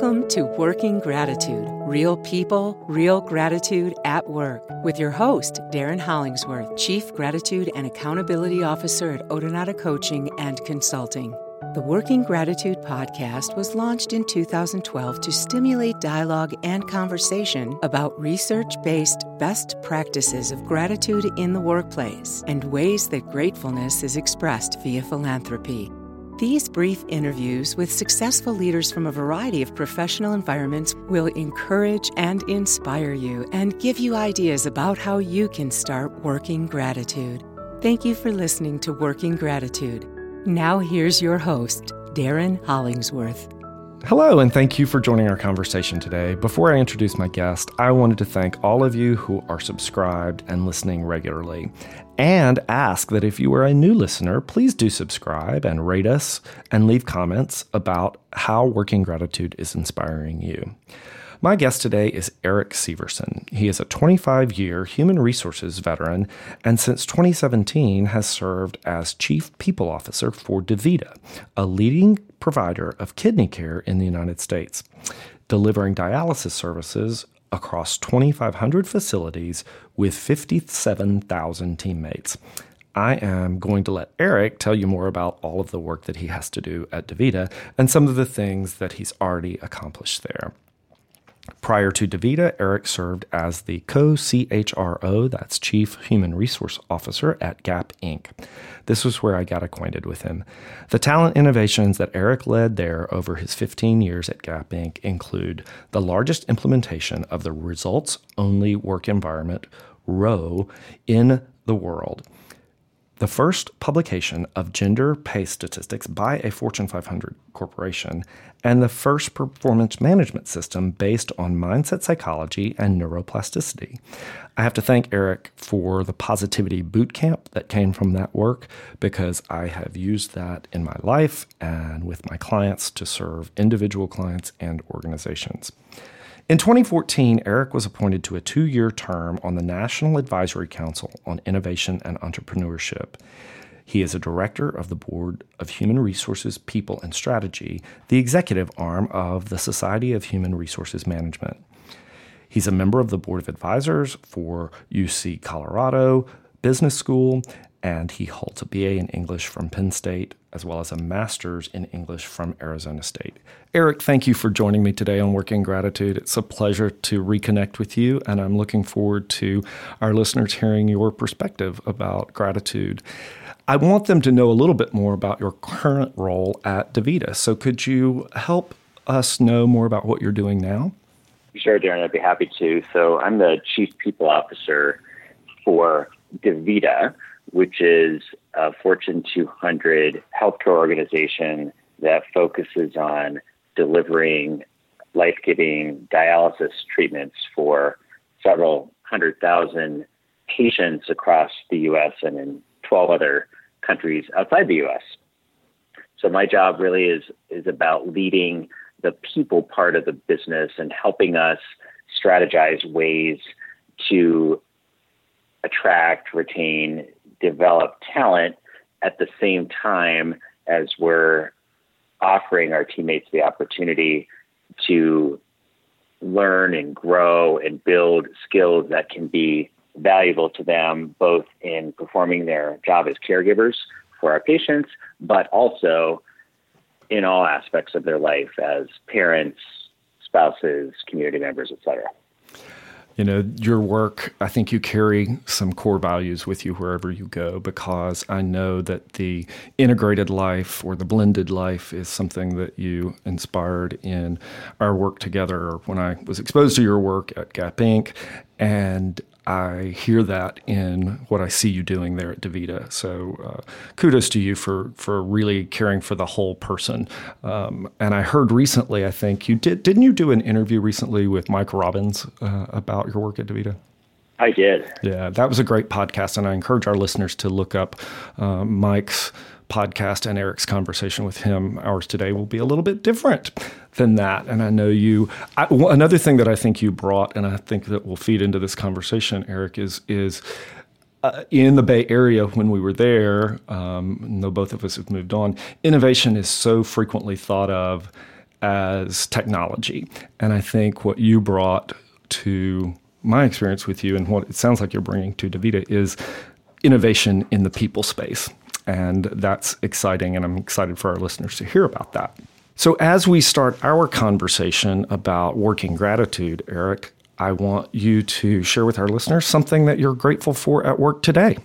Welcome to Working Gratitude Real People, Real Gratitude at Work with your host, Darren Hollingsworth, Chief Gratitude and Accountability Officer at Odonata Coaching and Consulting. The Working Gratitude podcast was launched in 2012 to stimulate dialogue and conversation about research based best practices of gratitude in the workplace and ways that gratefulness is expressed via philanthropy. These brief interviews with successful leaders from a variety of professional environments will encourage and inspire you and give you ideas about how you can start working gratitude. Thank you for listening to Working Gratitude. Now, here's your host, Darren Hollingsworth. Hello, and thank you for joining our conversation today. Before I introduce my guest, I wanted to thank all of you who are subscribed and listening regularly, and ask that if you are a new listener, please do subscribe and rate us and leave comments about how Working Gratitude is inspiring you. My guest today is Eric Severson. He is a 25 year human resources veteran and since 2017 has served as Chief People Officer for DaVita, a leading provider of kidney care in the United States, delivering dialysis services across 2,500 facilities with 57,000 teammates. I am going to let Eric tell you more about all of the work that he has to do at DaVita and some of the things that he's already accomplished there. Prior to DaVita, Eric served as the co CHRO, that's Chief Human Resource Officer at Gap Inc. This was where I got acquainted with him. The talent innovations that Eric led there over his 15 years at Gap Inc. include the largest implementation of the results only work environment, ROWE, in the world the first publication of gender pay statistics by a Fortune 500 corporation, and the first performance management system based on mindset psychology and neuroplasticity. I have to thank Eric for the positivity boot camp that came from that work because I have used that in my life and with my clients to serve individual clients and organizations. In 2014, Eric was appointed to a two year term on the National Advisory Council on Innovation and Entrepreneurship. He is a director of the Board of Human Resources, People, and Strategy, the executive arm of the Society of Human Resources Management. He's a member of the Board of Advisors for UC Colorado Business School and he holds a BA in English from Penn State as well as a master's in English from Arizona State. Eric, thank you for joining me today on Working Gratitude. It's a pleasure to reconnect with you, and I'm looking forward to our listeners hearing your perspective about gratitude. I want them to know a little bit more about your current role at DaVita. So, could you help us know more about what you're doing now? Sure, Darren, I'd be happy to. So, I'm the Chief People Officer DaVita which is a Fortune 200 healthcare organization that focuses on delivering life giving dialysis treatments for several hundred thousand patients across the US and in 12 other countries outside the US. So my job really is is about leading the people part of the business and helping us strategize ways to attract, retain, develop talent at the same time as we're offering our teammates the opportunity to learn and grow and build skills that can be valuable to them both in performing their job as caregivers for our patients, but also in all aspects of their life as parents, spouses, community members, et cetera you know, your work, I think you carry some core values with you wherever you go because I know that the integrated life or the blended life is something that you inspired in our work together when I was exposed to your work at Gap Inc. And I hear that in what I see you doing there at DaVita. So uh, kudos to you for for really caring for the whole person. Um, and I heard recently, I think you did didn't you do an interview recently with Mike Robbins uh, about your work at DaVita? I did. Yeah, that was a great podcast, and I encourage our listeners to look up uh, Mike's podcast and Eric's conversation with him. Ours today will be a little bit different than that. And I know you. I, another thing that I think you brought, and I think that will feed into this conversation, Eric, is is. Uh, in the Bay Area, when we were there, um, though both of us have moved on, innovation is so frequently thought of as technology. And I think what you brought to my experience with you and what it sounds like you're bringing to DaVita is innovation in the people space. And that's exciting, and I'm excited for our listeners to hear about that. So, as we start our conversation about working gratitude, Eric, I want you to share with our listeners something that you're grateful for at work today.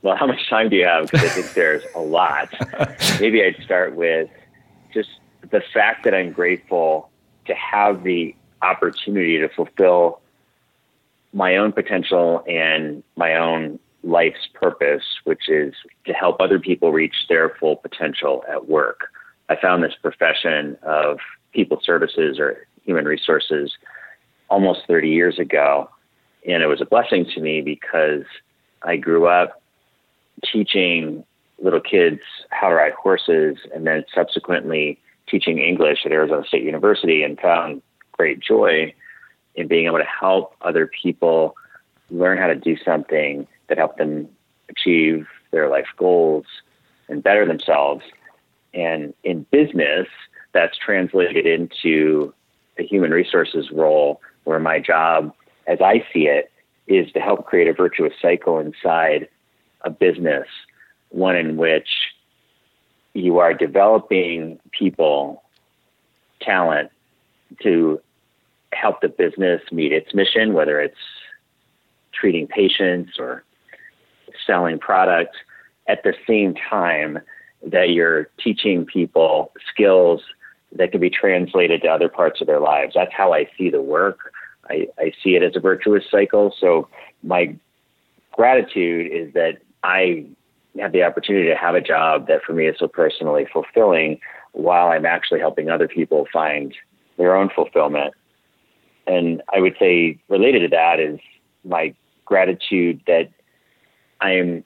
Well, how much time do you have? Because I think there's a lot. Maybe I'd start with just the fact that I'm grateful to have the opportunity to fulfill my own potential and my own life's purpose, which is to help other people reach their full potential at work. I found this profession of people services or human resources almost 30 years ago. And it was a blessing to me because I grew up teaching little kids how to ride horses and then subsequently teaching English at Arizona State University and found great joy in being able to help other people learn how to do something that help them achieve their life goals and better themselves. And in business, that's translated into a human resources role where my job, as I see it, is to help create a virtuous cycle inside a business, one in which you are developing people, talent to help the business meet its mission, whether it's treating patients or selling product, at the same time that you're teaching people skills that can be translated to other parts of their lives. That's how I see the work. I, I see it as a virtuous cycle. So my gratitude is that I have the opportunity to have a job that for me is so personally fulfilling while I'm actually helping other people find their own fulfillment. And I would say related to that is my gratitude that I am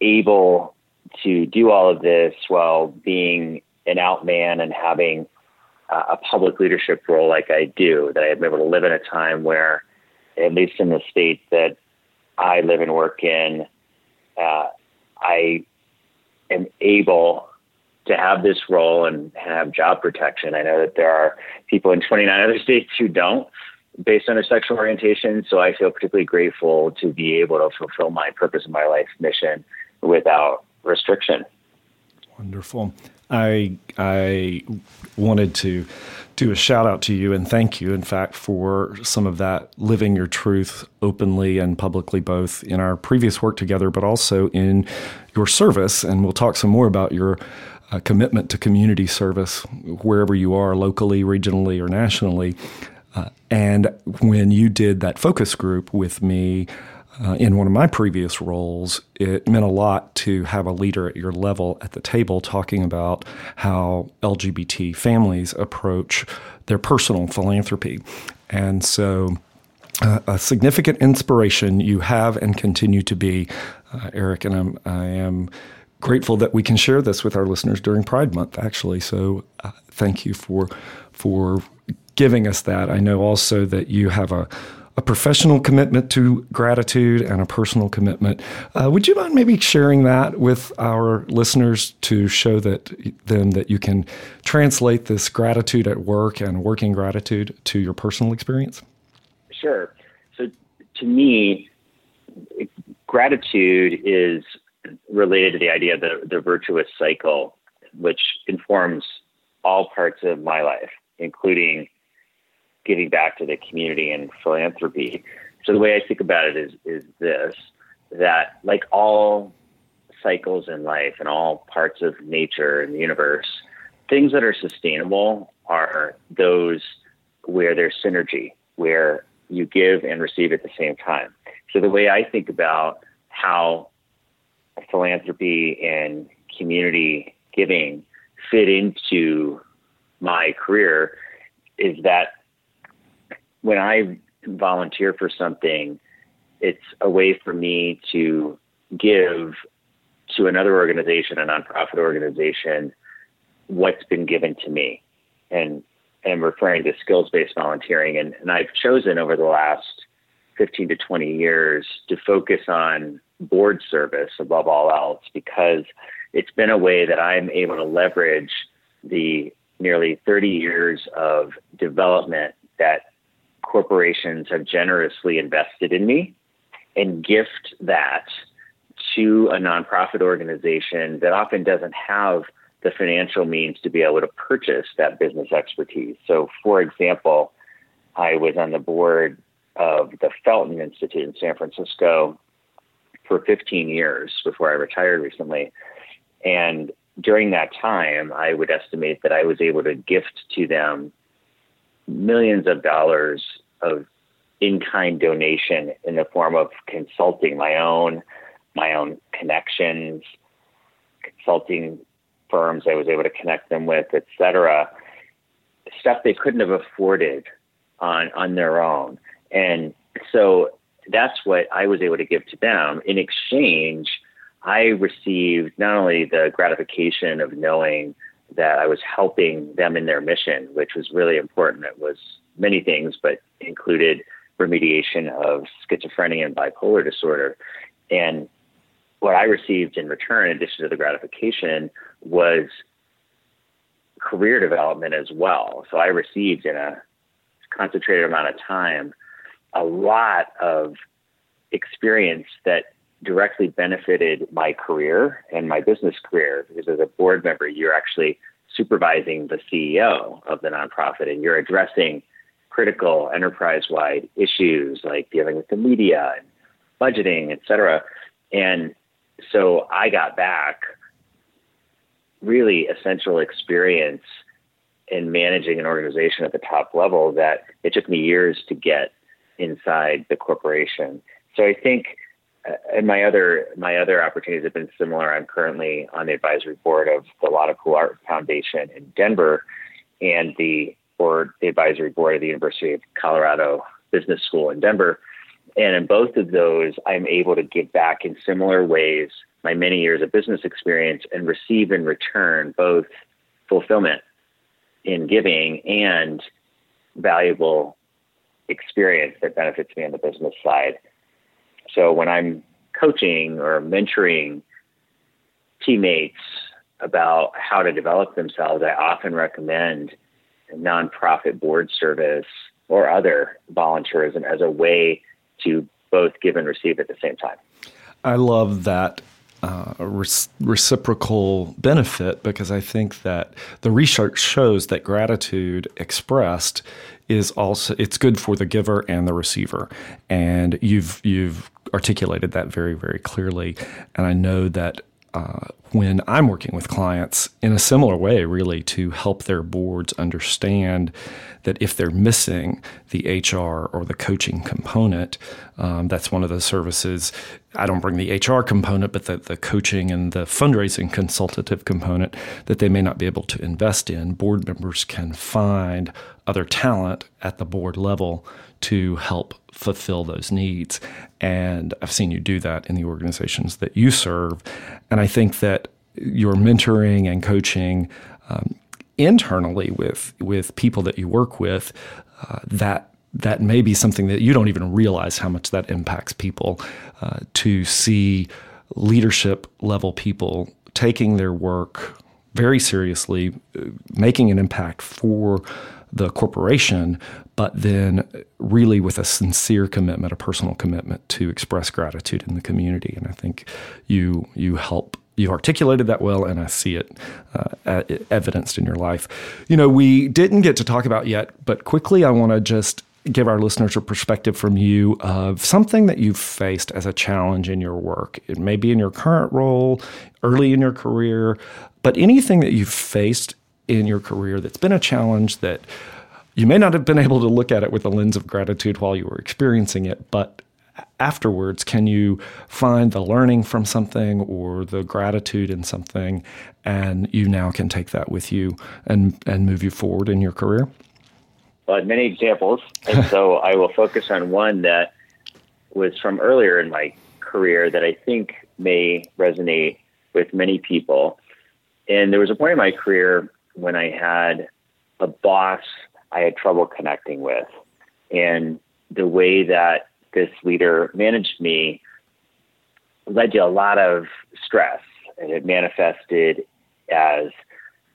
able to do all of this while being an out man and having uh, a public leadership role like I do, that I'm able to live in a time where, at least in the state that I live and work in, uh, I am able to have this role and have job protection. I know that there are people in 29 other states who don't based on their sexual orientation. So I feel particularly grateful to be able to fulfill my purpose in my life mission without restriction. Wonderful. I I wanted to do a shout out to you and thank you, in fact, for some of that living your truth openly and publicly, both in our previous work together, but also in your service. And we'll talk some more about your uh, commitment to community service wherever you are, locally, regionally, or nationally. Uh, and when you did that focus group with me uh, in one of my previous roles, it meant a lot to have a leader at your level at the table talking about how LGBT families approach their personal philanthropy. And so, uh, a significant inspiration you have and continue to be, uh, Eric, and I'm, I am grateful that we can share this with our listeners during Pride Month, actually. So, uh, thank you for for giving us that. I know also that you have a a professional commitment to gratitude and a personal commitment. Uh, would you mind maybe sharing that with our listeners to show that them that you can translate this gratitude at work and working gratitude to your personal experience? Sure. So, to me, gratitude is related to the idea of the, the virtuous cycle, which informs all parts of my life, including giving back to the community and philanthropy. So the way I think about it is is this that like all cycles in life and all parts of nature and the universe, things that are sustainable are those where there's synergy, where you give and receive at the same time. So the way I think about how philanthropy and community giving fit into my career is that when I volunteer for something, it's a way for me to give to another organization, a nonprofit organization, what's been given to me. And I'm referring to skills based volunteering. And, and I've chosen over the last 15 to 20 years to focus on board service above all else because it's been a way that I'm able to leverage the nearly 30 years of development that corporations have generously invested in me and gift that to a nonprofit organization that often doesn't have the financial means to be able to purchase that business expertise. So, for example, I was on the board of the Felton Institute in San Francisco for 15 years before I retired recently. And during that time, I would estimate that I was able to gift to them millions of dollars of in-kind donation in the form of consulting my own my own connections, consulting firms I was able to connect them with, etc. stuff they couldn't have afforded on on their own. And so that's what I was able to give to them. In exchange, I received not only the gratification of knowing that I was helping them in their mission, which was really important. It was many things, but included remediation of schizophrenia and bipolar disorder. And what I received in return, in addition to the gratification, was career development as well. So I received in a concentrated amount of time a lot of experience that directly benefited my career and my business career because as a board member, you're actually supervising the CEO of the nonprofit and you're addressing critical enterprise wide issues like dealing with the media and budgeting, et cetera. And so I got back really essential experience in managing an organization at the top level that it took me years to get inside the corporation. So I think and my other my other opportunities have been similar. I'm currently on the advisory board of the Lotta Cool Art Foundation in Denver, and the board the advisory board of the University of Colorado Business School in Denver. And in both of those, I'm able to give back in similar ways my many years of business experience and receive in return both fulfillment in giving and valuable experience that benefits me on the business side. So when I'm coaching or mentoring teammates about how to develop themselves, I often recommend nonprofit board service or other volunteerism as a way to both give and receive at the same time. I love that uh, reciprocal benefit because I think that the research shows that gratitude expressed is also it's good for the giver and the receiver, and you've you've articulated that very very clearly, and I know that uh, when I'm working with clients in a similar way, really, to help their boards understand that if they're missing the HR or the coaching component, um, that's one of the services. I don't bring the HR component, but the, the coaching and the fundraising consultative component that they may not be able to invest in. Board members can find other talent at the board level to help fulfill those needs. And I've seen you do that in the organizations that you serve. And I think that your mentoring and coaching um, internally with with people that you work with, uh, that that may be something that you don't even realize how much that impacts people. Uh, to see leadership level people taking their work very seriously, uh, making an impact for the corporation, but then really with a sincere commitment, a personal commitment to express gratitude in the community. And I think you you help you articulated that well, and I see it uh, evidenced in your life. You know, we didn't get to talk about yet, but quickly, I want to just give our listeners a perspective from you of something that you've faced as a challenge in your work. It may be in your current role, early in your career, but anything that you've faced in your career that's been a challenge that you may not have been able to look at it with a lens of gratitude while you were experiencing it, but afterwards can you find the learning from something or the gratitude in something and you now can take that with you and and move you forward in your career? Well many examples and so i will focus on one that was from earlier in my career that i think may resonate with many people. And there was a point in my career when i had a boss i had trouble connecting with and the way that this leader managed me led to a lot of stress, and it manifested as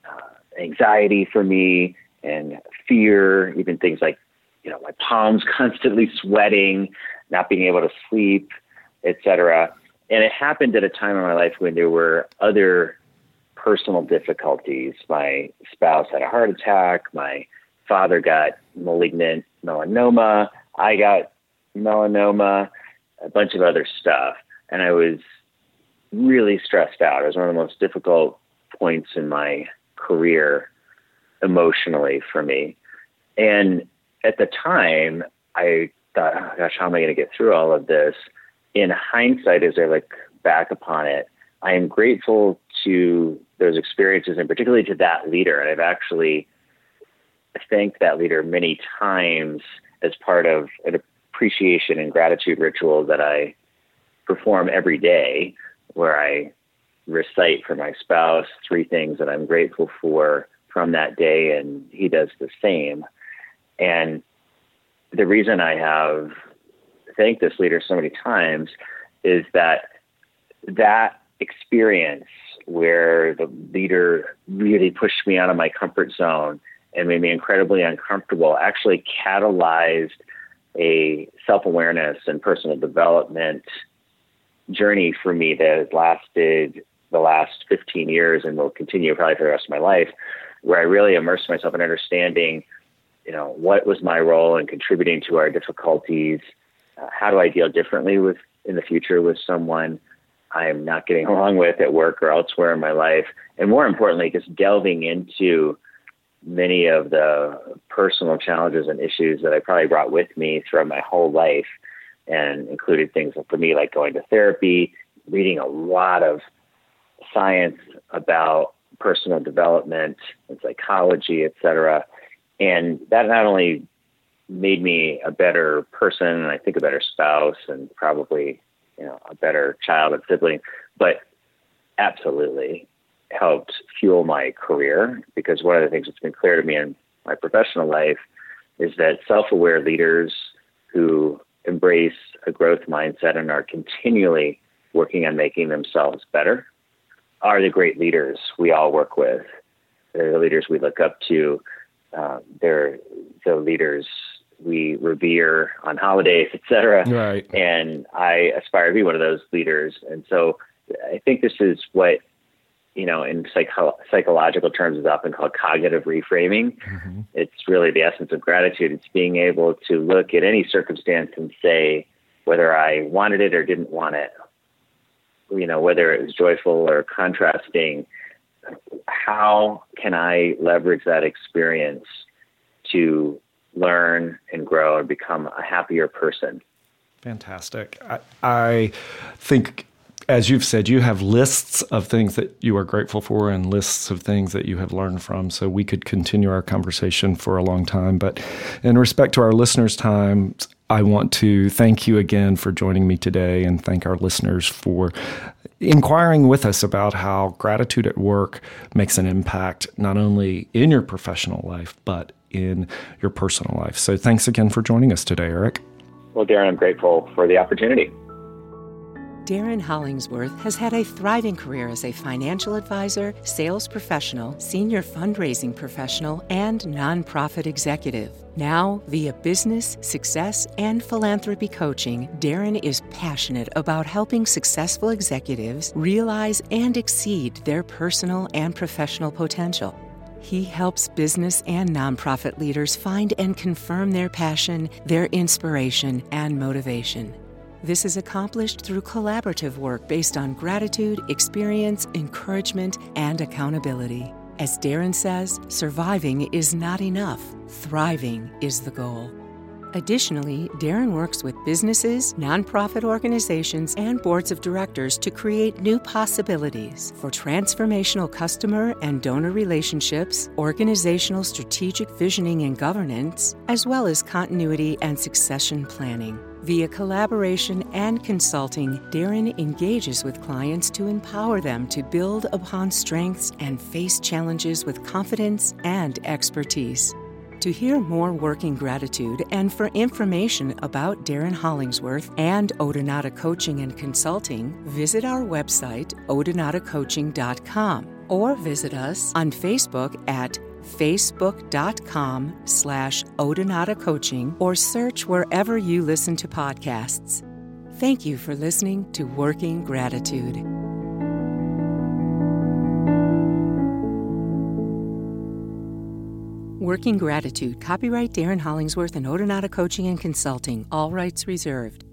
uh, anxiety for me and fear, even things like, you know, my palms constantly sweating, not being able to sleep, etc. And it happened at a time in my life when there were other personal difficulties. My spouse had a heart attack. My father got malignant melanoma. I got melanoma, a bunch of other stuff. And I was really stressed out. It was one of the most difficult points in my career emotionally for me. And at the time, I thought, oh gosh, how am I going to get through all of this? In hindsight, as I look back upon it, I am grateful to those experiences and particularly to that leader. And I've actually thanked that leader many times as part of appreciation and gratitude ritual that I perform every day, where I recite for my spouse three things that I'm grateful for from that day, and he does the same. And the reason I have thanked this leader so many times is that that experience where the leader really pushed me out of my comfort zone and made me incredibly uncomfortable actually catalyzed a self awareness and personal development journey for me that has lasted the last 15 years and will continue probably for the rest of my life, where I really immersed myself in understanding, you know, what was my role in contributing to our difficulties. Uh, how do I deal differently with in the future with someone I'm not getting along with at work or elsewhere in my life, and more importantly, just delving into many of the personal challenges and issues that I probably brought with me throughout my whole life, and included things for me like going to therapy, reading a lot of science about personal development and psychology, et cetera. And that not only made me a better person and I think a better spouse and probably, you know, a better child and sibling, but absolutely helped fuel my career because one of the things that's been clear to me in my professional life is that self-aware leaders who embrace a growth mindset and are continually working on making themselves better are the great leaders we all work with. They're the leaders we look up to. Uh, they're the leaders we revere on holidays, etc. Right. And I aspire to be one of those leaders. And so I think this is what you know, in psycho- psychological terms, is often called cognitive reframing. Mm-hmm. It's really the essence of gratitude. It's being able to look at any circumstance and say whether I wanted it or didn't want it, you know, whether it was joyful or contrasting. How can I leverage that experience to learn and grow and become a happier person? Fantastic. I, I think as you've said, you have lists of things that you are grateful for and lists of things that you have learned from. So we could continue our conversation for a long time. But in respect to our listeners' time, I want to thank you again for joining me today and thank our listeners for inquiring with us about how gratitude at work makes an impact not only in your professional life, but in your personal life. So thanks again for joining us today, Eric. Well, Darren, I'm grateful for the opportunity. Darren Hollingsworth has had a thriving career as a financial advisor, sales professional, senior fundraising professional, and nonprofit executive. Now, via business, success, and philanthropy coaching, Darren is passionate about helping successful executives realize and exceed their personal and professional potential. He helps business and nonprofit leaders find and confirm their passion, their inspiration, and motivation. This is accomplished through collaborative work based on gratitude, experience, encouragement, and accountability. As Darren says, surviving is not enough, thriving is the goal. Additionally, Darren works with businesses, nonprofit organizations, and boards of directors to create new possibilities for transformational customer and donor relationships, organizational strategic visioning and governance, as well as continuity and succession planning. Via collaboration and consulting, Darren engages with clients to empower them to build upon strengths and face challenges with confidence and expertise. To hear more Working Gratitude and for information about Darren Hollingsworth and Odonata Coaching and Consulting, visit our website, odonatacoaching.com, or visit us on Facebook at facebook.com slash odonata coaching or search wherever you listen to podcasts. Thank you for listening to Working Gratitude. Working Gratitude, copyright Darren Hollingsworth and Odonata Coaching and Consulting, all rights reserved.